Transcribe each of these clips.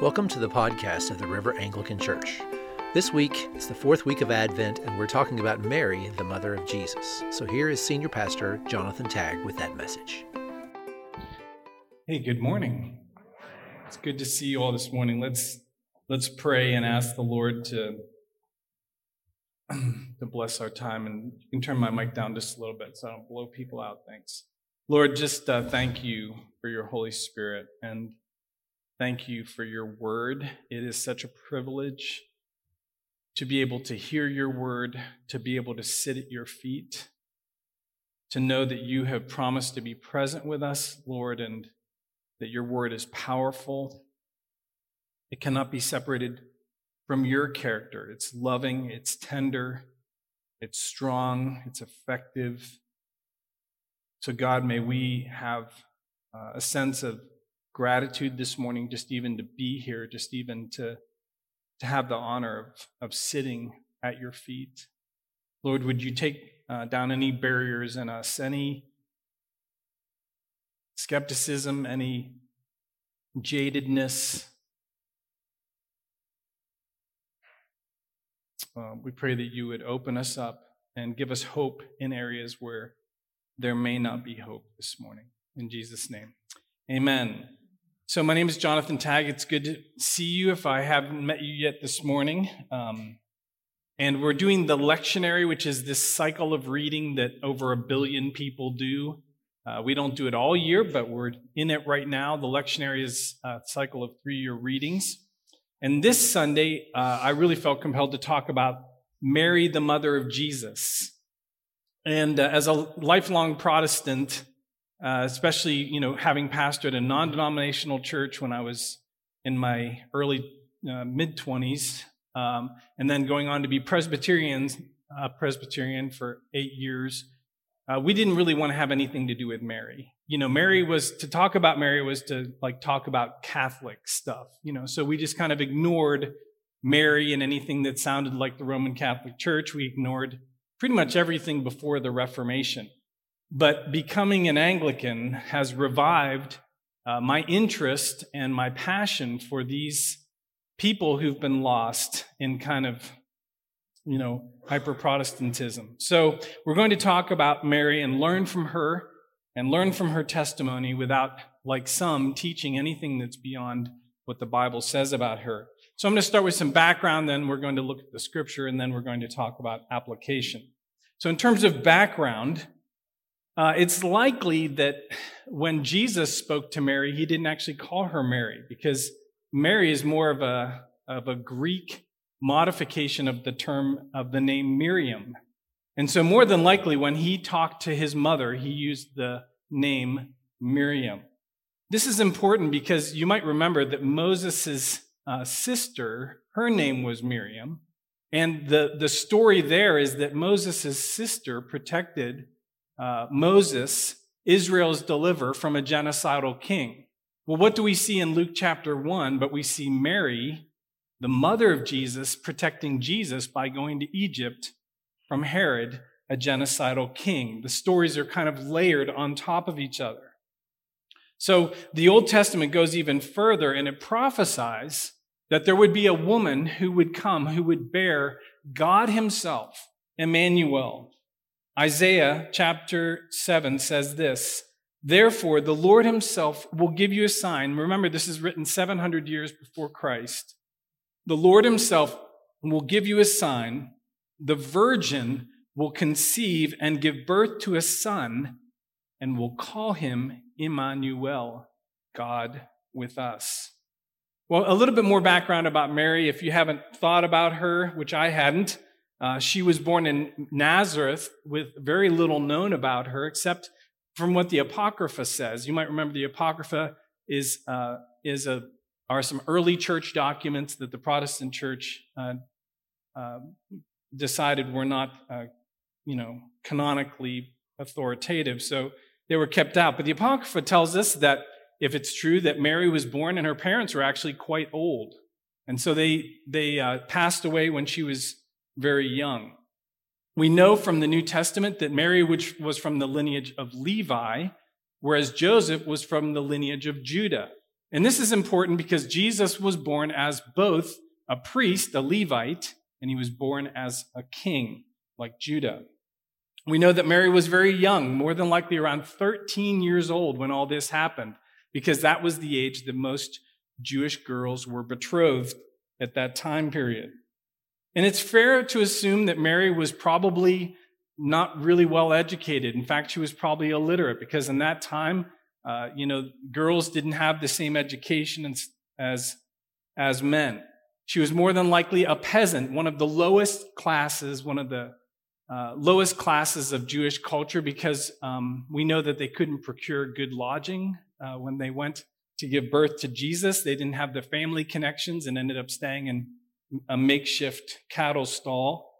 Welcome to the podcast of the River Anglican Church. This week, it's the fourth week of Advent, and we're talking about Mary, the mother of Jesus. So here is Senior Pastor Jonathan Tagg with that message. Hey, good morning. It's good to see you all this morning. Let's let's pray and ask the Lord to to bless our time. And you can turn my mic down just a little bit so I don't blow people out. Thanks, Lord. Just uh, thank you for your Holy Spirit and Thank you for your word. It is such a privilege to be able to hear your word, to be able to sit at your feet, to know that you have promised to be present with us, Lord, and that your word is powerful. It cannot be separated from your character. It's loving, it's tender, it's strong, it's effective. So, God, may we have uh, a sense of gratitude this morning, just even to be here, just even to, to have the honor of, of sitting at your feet. Lord, would you take uh, down any barriers in us, any skepticism, any jadedness? Uh, we pray that you would open us up and give us hope in areas where there may not be hope this morning. In Jesus' name, amen. So, my name is Jonathan Tagg. It's good to see you if I haven't met you yet this morning. Um, and we're doing the lectionary, which is this cycle of reading that over a billion people do. Uh, we don't do it all year, but we're in it right now. The lectionary is a cycle of three year readings. And this Sunday, uh, I really felt compelled to talk about Mary, the mother of Jesus. And uh, as a lifelong Protestant, uh, especially you know having pastored a non-denominational church when I was in my early uh, mid 20s, um, and then going on to be Presbyterian, uh, Presbyterian for eight years. Uh, we didn't really want to have anything to do with Mary. You know, Mary was to talk about Mary was to like talk about Catholic stuff. You know, so we just kind of ignored Mary and anything that sounded like the Roman Catholic Church. We ignored pretty much everything before the Reformation. But becoming an Anglican has revived uh, my interest and my passion for these people who've been lost in kind of, you know, hyper Protestantism. So we're going to talk about Mary and learn from her and learn from her testimony without, like some, teaching anything that's beyond what the Bible says about her. So I'm going to start with some background, then we're going to look at the scripture, and then we're going to talk about application. So, in terms of background, uh, it's likely that when Jesus spoke to Mary, he didn't actually call her Mary because Mary is more of a, of a Greek modification of the term of the name Miriam. And so, more than likely, when he talked to his mother, he used the name Miriam. This is important because you might remember that Moses' uh, sister, her name was Miriam. And the, the story there is that Moses' sister protected uh, Moses, Israel's deliver from a genocidal king. Well, what do we see in Luke chapter 1? But we see Mary, the mother of Jesus, protecting Jesus by going to Egypt from Herod, a genocidal king. The stories are kind of layered on top of each other. So the Old Testament goes even further and it prophesies that there would be a woman who would come who would bear God Himself, Emmanuel, Isaiah chapter 7 says this Therefore, the Lord himself will give you a sign. Remember, this is written 700 years before Christ. The Lord himself will give you a sign. The virgin will conceive and give birth to a son and will call him Emmanuel, God with us. Well, a little bit more background about Mary if you haven't thought about her, which I hadn't. Uh, she was born in Nazareth with very little known about her except from what the Apocrypha says. You might remember the Apocrypha is, uh, is a, are some early church documents that the Protestant church uh, uh decided were not, uh, you know, canonically authoritative. So they were kept out. But the Apocrypha tells us that if it's true that Mary was born and her parents were actually quite old. And so they, they uh, passed away when she was very young. We know from the New Testament that Mary which was from the lineage of Levi, whereas Joseph was from the lineage of Judah. And this is important because Jesus was born as both a priest, a Levite, and he was born as a king, like Judah. We know that Mary was very young, more than likely around 13 years old when all this happened, because that was the age that most Jewish girls were betrothed at that time period. And it's fair to assume that Mary was probably not really well educated. In fact, she was probably illiterate because in that time, uh, you know, girls didn't have the same education as, as men. She was more than likely a peasant, one of the lowest classes, one of the uh, lowest classes of Jewish culture because um, we know that they couldn't procure good lodging uh, when they went to give birth to Jesus. They didn't have the family connections and ended up staying in a makeshift cattle stall.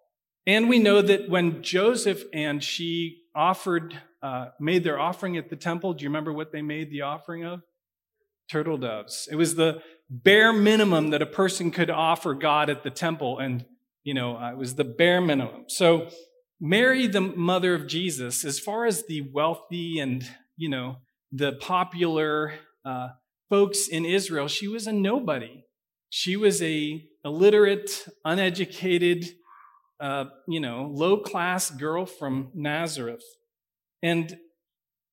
And we know that when Joseph and she offered, uh, made their offering at the temple, do you remember what they made the offering of? Turtle doves. It was the bare minimum that a person could offer God at the temple. And, you know, uh, it was the bare minimum. So Mary, the mother of Jesus, as far as the wealthy and, you know, the popular uh, folks in Israel, she was a nobody. She was a illiterate, uneducated, uh, you know, low class girl from Nazareth. And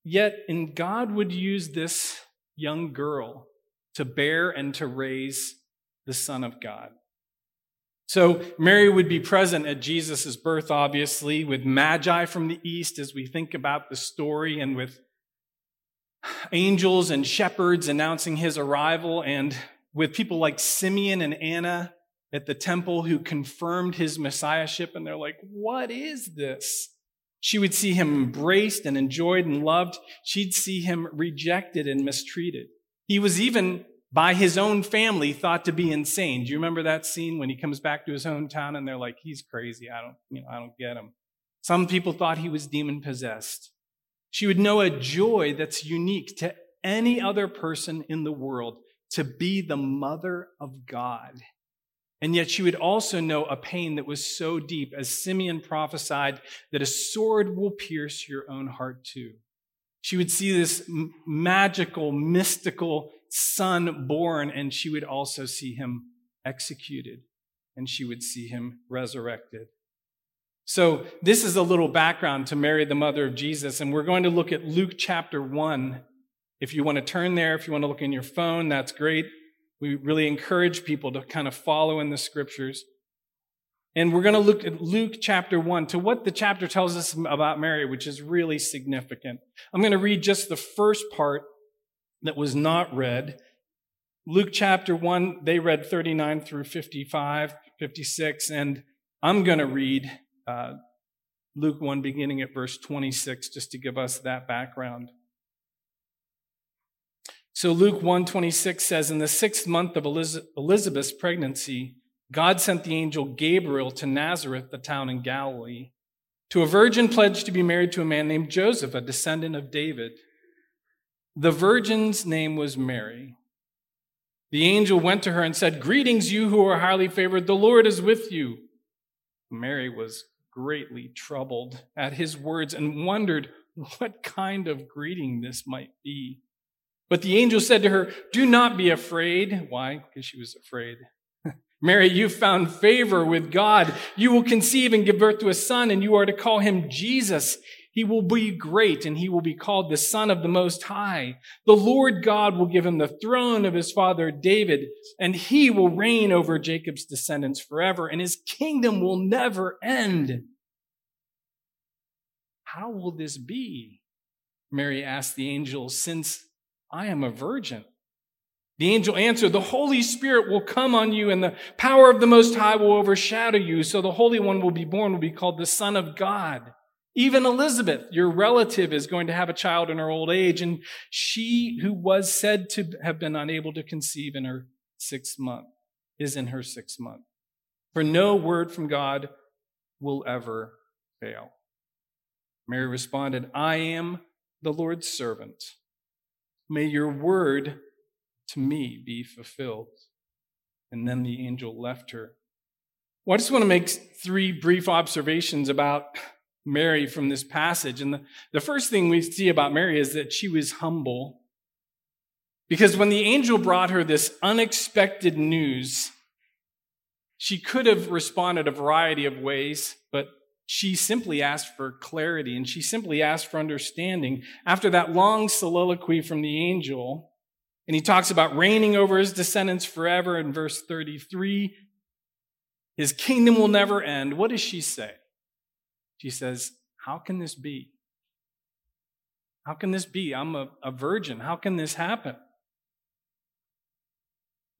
yet, and God would use this young girl to bear and to raise the Son of God. So Mary would be present at Jesus' birth, obviously, with magi from the east as we think about the story and with angels and shepherds announcing his arrival and with people like Simeon and Anna at the temple who confirmed his messiahship and they're like, what is this? She would see him embraced and enjoyed and loved. She'd see him rejected and mistreated. He was even by his own family thought to be insane. Do you remember that scene when he comes back to his hometown and they're like, he's crazy. I don't, you know, I don't get him. Some people thought he was demon possessed. She would know a joy that's unique to any other person in the world to be the mother of God. And yet she would also know a pain that was so deep, as Simeon prophesied, that a sword will pierce your own heart too. She would see this magical, mystical son born, and she would also see him executed, and she would see him resurrected. So, this is a little background to Mary, the mother of Jesus, and we're going to look at Luke chapter 1. If you want to turn there, if you want to look in your phone, that's great. We really encourage people to kind of follow in the scriptures. And we're going to look at Luke chapter 1 to what the chapter tells us about Mary, which is really significant. I'm going to read just the first part that was not read. Luke chapter 1, they read 39 through 55, 56, and I'm going to read uh, Luke 1 beginning at verse 26 just to give us that background. So Luke 1:26 says in the 6th month of Elizabeth's pregnancy God sent the angel Gabriel to Nazareth the town in Galilee to a virgin pledged to be married to a man named Joseph a descendant of David the virgin's name was Mary. The angel went to her and said, Greetings, you who are highly favored, the Lord is with you. Mary was greatly troubled at his words and wondered what kind of greeting this might be. But the angel said to her, Do not be afraid. Why? Because she was afraid. Mary, you found favor with God. You will conceive and give birth to a son, and you are to call him Jesus. He will be great and he will be called the Son of the Most High. The Lord God will give him the throne of his father David, and he will reign over Jacob's descendants forever, and his kingdom will never end. How will this be? Mary asked the angel, since I am a virgin. The angel answered, The Holy Spirit will come on you, and the power of the Most High will overshadow you. So the Holy One will be born, will be called the Son of God. Even Elizabeth, your relative, is going to have a child in her old age, and she who was said to have been unable to conceive in her sixth month is in her sixth month. For no word from God will ever fail. Mary responded, I am the Lord's servant. May your word to me be fulfilled. And then the angel left her. Well, I just want to make three brief observations about Mary from this passage. And the, the first thing we see about Mary is that she was humble. Because when the angel brought her this unexpected news, she could have responded a variety of ways, but she simply asked for clarity and she simply asked for understanding. After that long soliloquy from the angel, and he talks about reigning over his descendants forever in verse 33, his kingdom will never end. What does she say? She says, How can this be? How can this be? I'm a, a virgin. How can this happen?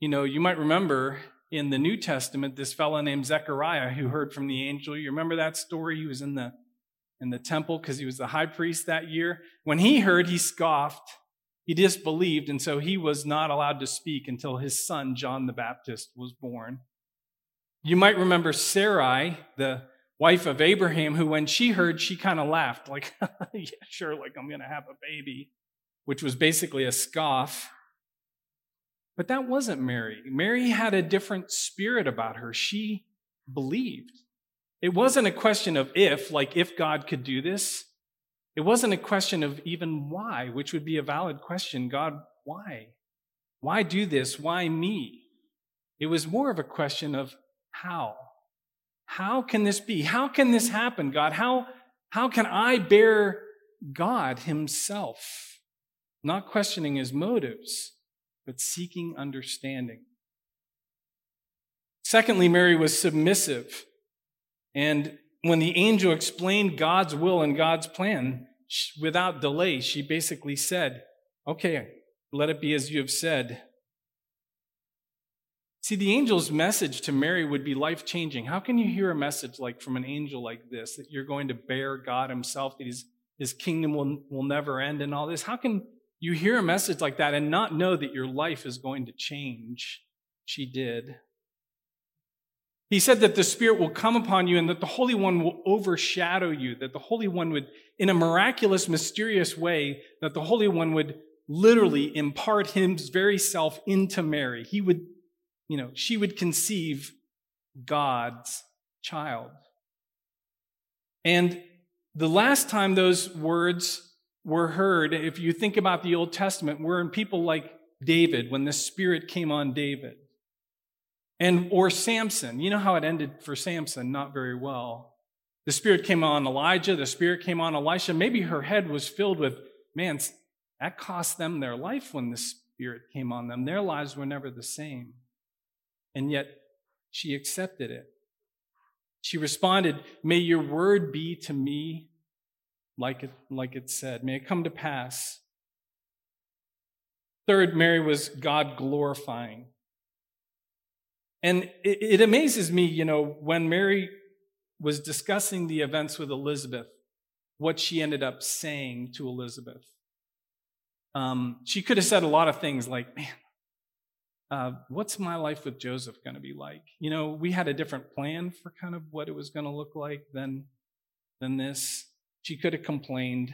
You know, you might remember in the New Testament this fellow named Zechariah who heard from the angel. You remember that story? He was in the in the temple because he was the high priest that year. When he heard, he scoffed. He disbelieved, and so he was not allowed to speak until his son John the Baptist was born. You might remember Sarai, the wife of Abraham, who when she heard, she kind of laughed, like, yeah, sure, like I'm going to have a baby, which was basically a scoff. But that wasn't Mary. Mary had a different spirit about her. She believed. It wasn't a question of if, like if God could do this. It wasn't a question of even why, which would be a valid question. God, why? Why do this? Why me? It was more of a question of how. How can this be? How can this happen, God? How, how can I bear God Himself? Not questioning His motives but seeking understanding. Secondly, Mary was submissive. And when the angel explained God's will and God's plan, without delay, she basically said, Okay, let it be as you have said. See, the angel's message to Mary would be life changing. How can you hear a message like from an angel like this, that you're going to bear God Himself, that His, his kingdom will, will never end, and all this? How can you hear a message like that and not know that your life is going to change. She did. He said that the Spirit will come upon you and that the Holy One will overshadow you, that the Holy One would, in a miraculous, mysterious way, that the Holy One would literally impart his very self into Mary. He would, you know, she would conceive God's child. And the last time those words were heard, if you think about the Old Testament, were in people like David, when the Spirit came on David. And, or Samson. You know how it ended for Samson? Not very well. The Spirit came on Elijah, the Spirit came on Elisha. Maybe her head was filled with, man, that cost them their life when the Spirit came on them. Their lives were never the same. And yet, she accepted it. She responded, May your word be to me like it, like it said. May it come to pass. Third, Mary was God glorifying. And it, it, amazes me, you know, when Mary was discussing the events with Elizabeth, what she ended up saying to Elizabeth. Um, she could have said a lot of things like, man, uh, what's my life with Joseph going to be like? You know, we had a different plan for kind of what it was going to look like than, than this. She could have complained.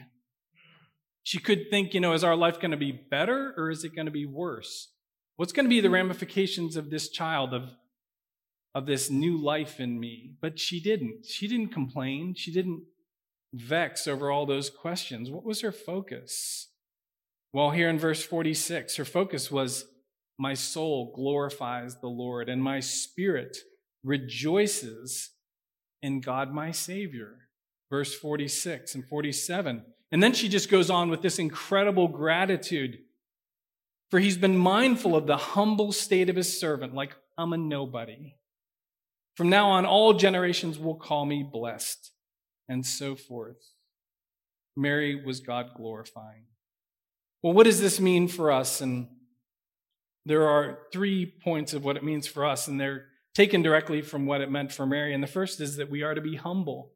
She could think, you know, is our life going to be better or is it going to be worse? What's going to be the hmm. ramifications of this child, of, of this new life in me? But she didn't. She didn't complain. She didn't vex over all those questions. What was her focus? Well, here in verse 46, her focus was, My soul glorifies the Lord, and my spirit rejoices in God my Savior verse 46 and 47. And then she just goes on with this incredible gratitude. For he's been mindful of the humble state of his servant, like I'm a nobody. From now on, all generations will call me blessed, and so forth. Mary was God glorifying. Well, what does this mean for us? And there are three points of what it means for us, and they're taken directly from what it meant for Mary. And the first is that we are to be humble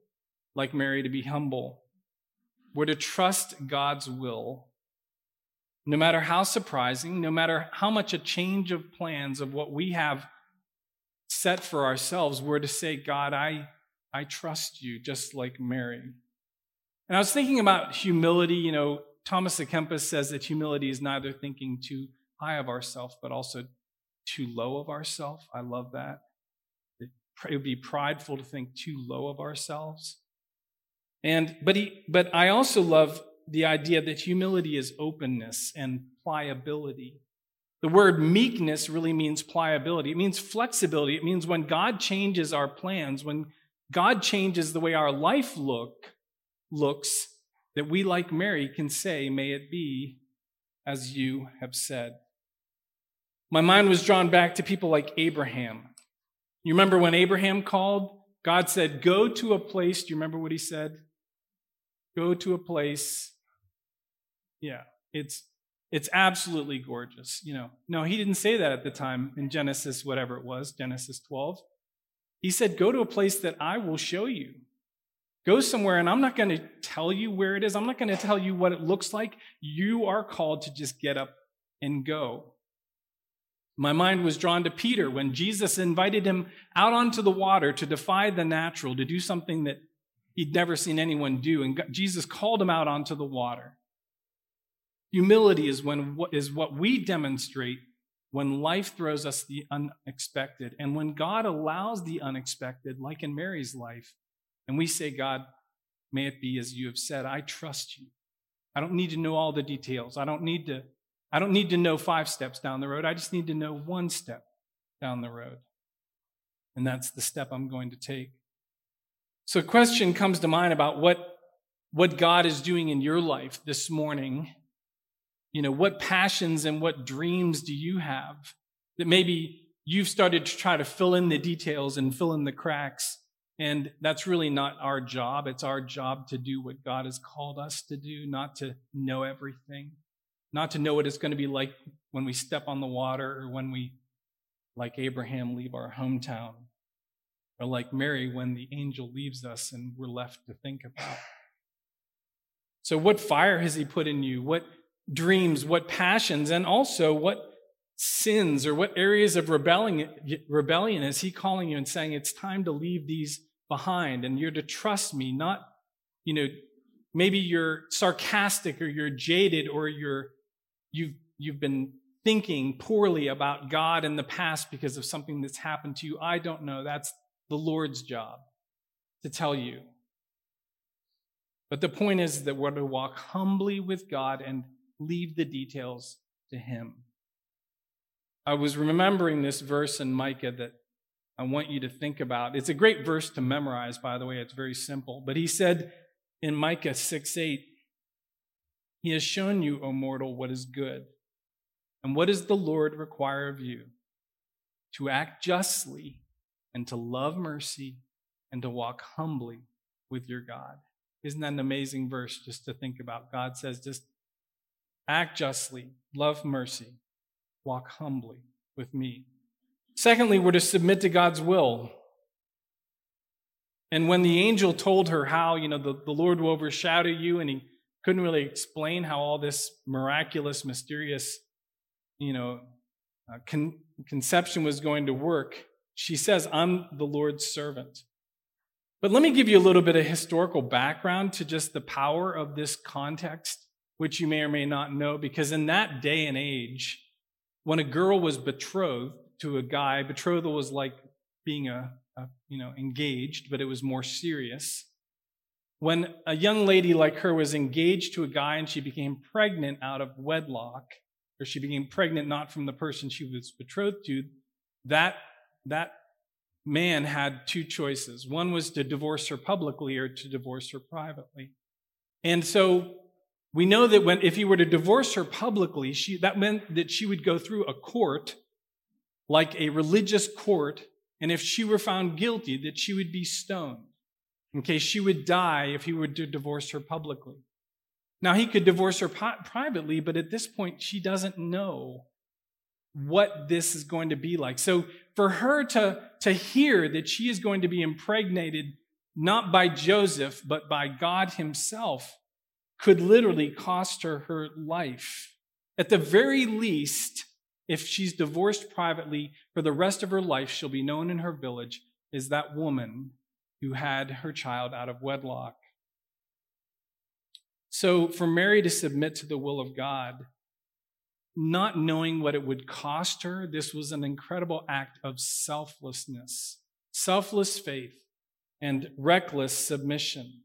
like Mary, to be humble. We're to trust God's will. No matter how surprising, no matter how much a change of plans of what we have set for ourselves, we're to say, God, I, I trust you, just like Mary. And I was thinking about humility. You know, Thomas à Kempis says that humility is neither thinking too high of ourselves, but also too low of ourselves. I love that. It would be prideful to think too low of ourselves. And but he but I also love the idea that humility is openness and pliability. The word meekness really means pliability. It means flexibility. It means when God changes our plans, when God changes the way our life look, looks, that we, like Mary, can say, May it be as you have said. My mind was drawn back to people like Abraham. You remember when Abraham called? God said, Go to a place. Do you remember what he said? Go to a place. Yeah, it's it's absolutely gorgeous. You know, no, he didn't say that at the time in Genesis, whatever it was, Genesis 12. He said, Go to a place that I will show you. Go somewhere, and I'm not going to tell you where it is. I'm not going to tell you what it looks like. You are called to just get up and go. My mind was drawn to Peter when Jesus invited him out onto the water to defy the natural, to do something that he'd never seen anyone do. And Jesus called him out onto the water. Humility is, when, is what we demonstrate when life throws us the unexpected and when God allows the unexpected, like in Mary's life, and we say, God, may it be as you have said, I trust you. I don't need to know all the details. I don't need to, I don't need to know five steps down the road. I just need to know one step down the road. And that's the step I'm going to take. So a question comes to mind about what, what God is doing in your life this morning you know, what passions and what dreams do you have that maybe you've started to try to fill in the details and fill in the cracks? And that's really not our job. It's our job to do what God has called us to do, not to know everything, not to know what it's going to be like when we step on the water or when we, like Abraham, leave our hometown, or like Mary when the angel leaves us and we're left to think about. So, what fire has he put in you? What dreams, what passions, and also what sins or what areas of rebellion, rebellion is he calling you and saying it's time to leave these behind and you're to trust me, not, you know, maybe you're sarcastic or you're jaded or you're, you've, you've been thinking poorly about God in the past because of something that's happened to you. I don't know. That's the Lord's job to tell you. But the point is that we're to walk humbly with God and leave the details to Him. I was remembering this verse in Micah that I want you to think about. It's a great verse to memorize, by the way. It's very simple. But he said in Micah 6 8, He has shown you, O mortal, what is good. And what does the Lord require of you? To act justly and to love mercy and to walk humbly with your God. Isn't that an amazing verse just to think about? God says, just act justly, love mercy, walk humbly with me. Secondly, we're to submit to God's will. And when the angel told her how, you know, the, the Lord will overshadow you, and he couldn't really explain how all this miraculous, mysterious, you know, uh, con- conception was going to work, she says, I'm the Lord's servant. But let me give you a little bit of historical background to just the power of this context which you may or may not know, because in that day and age, when a girl was betrothed to a guy, betrothal was like being a, a you know engaged, but it was more serious. When a young lady like her was engaged to a guy and she became pregnant out of wedlock, or she became pregnant not from the person she was betrothed to, that that man had two choices. One was to divorce her publicly or to divorce her privately. And so we know that when, if he were to divorce her publicly, she, that meant that she would go through a court, like a religious court, and if she were found guilty, that she would be stoned, in case she would die if he were to divorce her publicly. Now, he could divorce her privately, but at this point, she doesn't know what this is going to be like. So, for her to, to hear that she is going to be impregnated not by Joseph, but by God Himself, could literally cost her her life. At the very least, if she's divorced privately for the rest of her life, she'll be known in her village as that woman who had her child out of wedlock. So, for Mary to submit to the will of God, not knowing what it would cost her, this was an incredible act of selflessness, selfless faith, and reckless submission.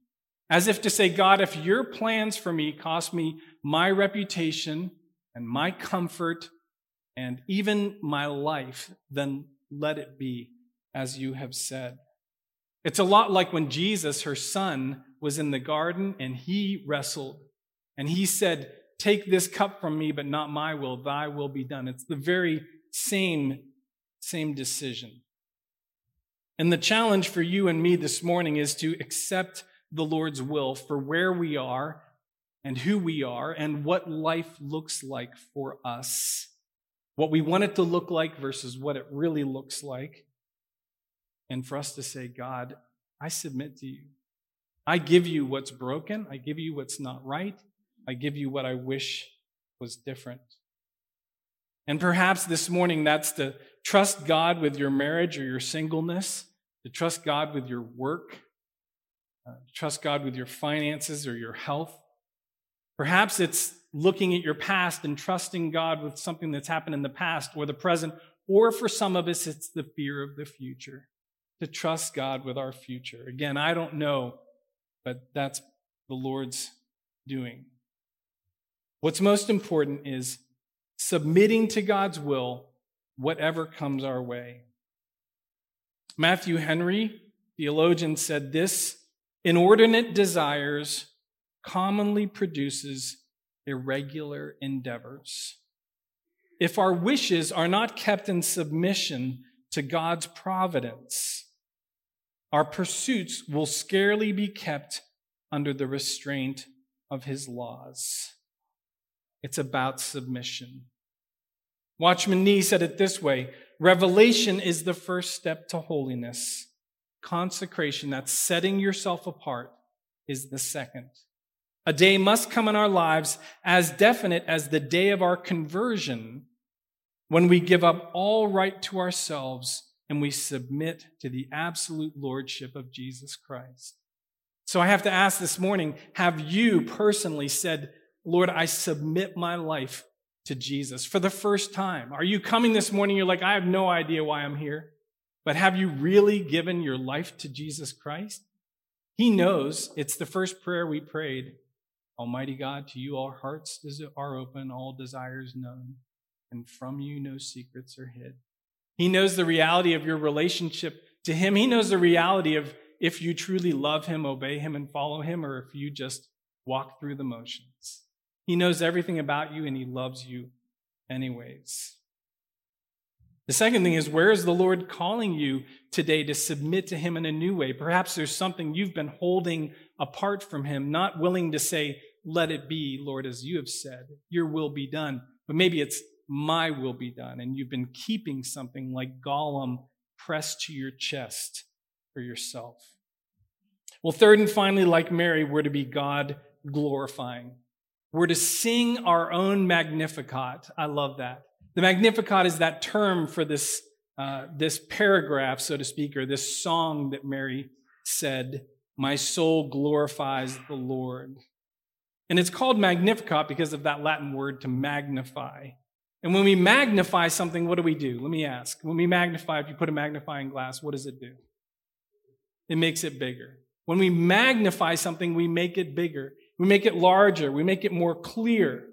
As if to say, God, if your plans for me cost me my reputation and my comfort and even my life, then let it be as you have said. It's a lot like when Jesus, her son, was in the garden and he wrestled and he said, Take this cup from me, but not my will, thy will be done. It's the very same, same decision. And the challenge for you and me this morning is to accept the Lord's will for where we are and who we are and what life looks like for us. What we want it to look like versus what it really looks like. And for us to say, God, I submit to you. I give you what's broken. I give you what's not right. I give you what I wish was different. And perhaps this morning that's to trust God with your marriage or your singleness, to trust God with your work, uh, trust God with your finances or your health. Perhaps it's looking at your past and trusting God with something that's happened in the past or the present, or for some of us, it's the fear of the future, to trust God with our future. Again, I don't know, but that's the Lord's doing. What's most important is submitting to God's will, whatever comes our way. Matthew Henry, theologian, said this inordinate desires commonly produces irregular endeavors. If our wishes are not kept in submission to God's providence, our pursuits will scarcely be kept under the restraint of his laws. It's about submission. Watchman Nee said it this way Revelation is the first step to holiness. Consecration, that's setting yourself apart, is the second. A day must come in our lives as definite as the day of our conversion when we give up all right to ourselves and we submit to the absolute lordship of Jesus Christ. So I have to ask this morning have you personally said, Lord, I submit my life to Jesus for the first time. Are you coming this morning? You're like, I have no idea why I'm here. But have you really given your life to Jesus Christ? He knows it's the first prayer we prayed. Almighty God, to you all hearts are open, all desires known, and from you no secrets are hid. He knows the reality of your relationship to Him. He knows the reality of if you truly love Him, obey Him, and follow Him, or if you just walk through the motions. He knows everything about you and he loves you anyways. The second thing is, where is the Lord calling you today to submit to Him in a new way? Perhaps there's something you've been holding apart from Him, not willing to say, Let it be, Lord, as you have said, Your will be done. But maybe it's my will be done. And you've been keeping something like Gollum pressed to your chest for yourself. Well, third and finally, like Mary, we're to be God glorifying. We're to sing our own Magnificat. I love that. The Magnificat is that term for this, uh, this paragraph, so to speak, or this song that Mary said, My soul glorifies the Lord. And it's called Magnificat because of that Latin word to magnify. And when we magnify something, what do we do? Let me ask. When we magnify, if you put a magnifying glass, what does it do? It makes it bigger. When we magnify something, we make it bigger. We make it larger. We make it more clear.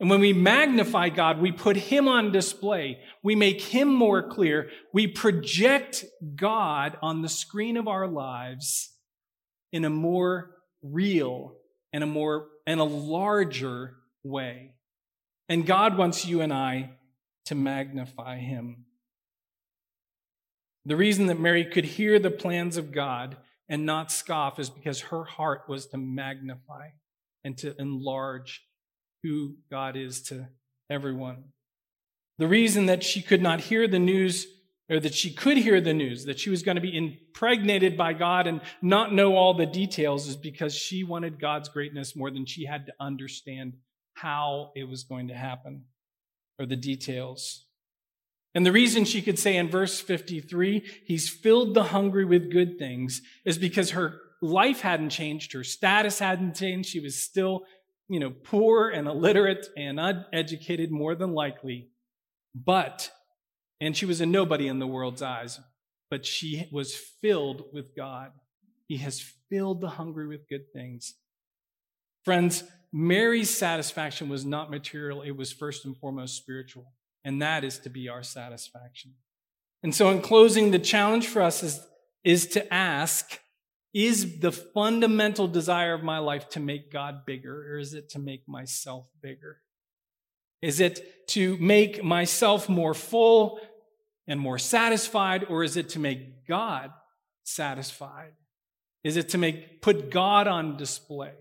And when we magnify God, we put Him on display. We make Him more clear. We project God on the screen of our lives in a more real and a more and a larger way. And God wants you and I to magnify Him. The reason that Mary could hear the plans of God and not scoff is because her heart was to magnify and to enlarge who God is to everyone. The reason that she could not hear the news, or that she could hear the news that she was going to be impregnated by God and not know all the details, is because she wanted God's greatness more than she had to understand how it was going to happen or the details. And the reason she could say in verse 53, He's filled the hungry with good things, is because her life hadn't changed, her status hadn't changed. She was still, you know, poor and illiterate and uneducated, more than likely. But, and she was a nobody in the world's eyes, but she was filled with God. He has filled the hungry with good things. Friends, Mary's satisfaction was not material, it was first and foremost spiritual. and that is to be our satisfaction. And so, in closing, the challenge for us is, is to ask Is the fundamental desire of my life to make God bigger, or is it to make myself bigger? Is it to make myself more full and more satisfied, or is it to make God satisfied? Is it to make put God on display,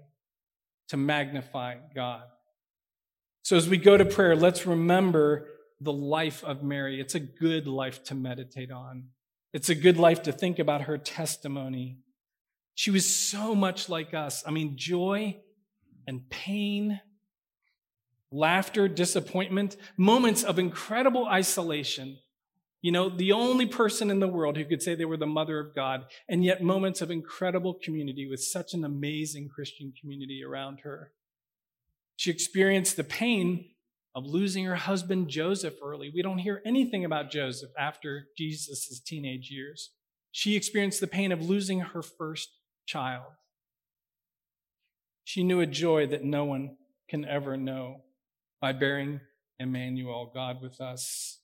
to magnify God? So as we go to prayer, let's remember the life of Mary. It's a good life to meditate on. It's a good life to think about her testimony. She was so much like us. I mean, joy and pain, laughter, disappointment, moments of incredible isolation. You know, the only person in the world who could say they were the mother of God, and yet moments of incredible community with such an amazing Christian community around her. She experienced the pain of losing her husband Joseph early. We don't hear anything about Joseph after Jesus' teenage years. She experienced the pain of losing her first child. She knew a joy that no one can ever know by bearing Emmanuel, God with us.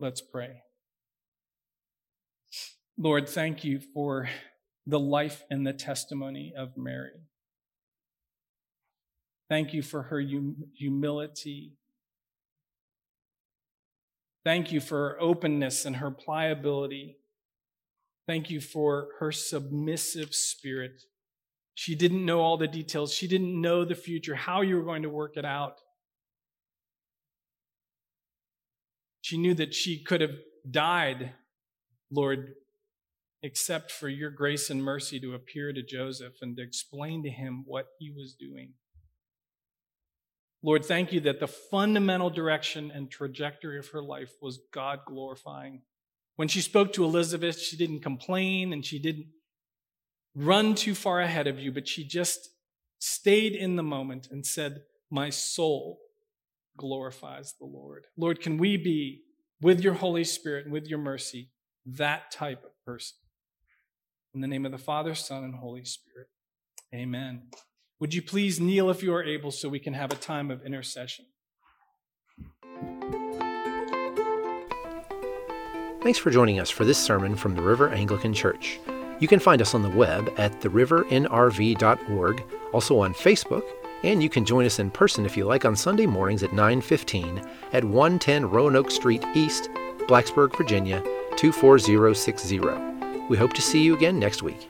Let's pray. Lord, thank you for the life and the testimony of Mary. Thank you for her hum- humility. Thank you for her openness and her pliability. Thank you for her submissive spirit. She didn't know all the details. She didn't know the future, how you were going to work it out. She knew that she could have died, Lord, except for your grace and mercy to appear to Joseph and to explain to him what he was doing. Lord, thank you that the fundamental direction and trajectory of her life was God glorifying. When she spoke to Elizabeth, she didn't complain and she didn't run too far ahead of you, but she just stayed in the moment and said, My soul glorifies the Lord. Lord, can we be, with your Holy Spirit and with your mercy, that type of person? In the name of the Father, Son, and Holy Spirit. Amen. Would you please kneel if you are able so we can have a time of intercession? Thanks for joining us for this sermon from the River Anglican Church. You can find us on the web at therivernrv.org, also on Facebook, and you can join us in person if you like on Sunday mornings at 9:15 at 110 Roanoke Street East, Blacksburg, Virginia 24060. We hope to see you again next week.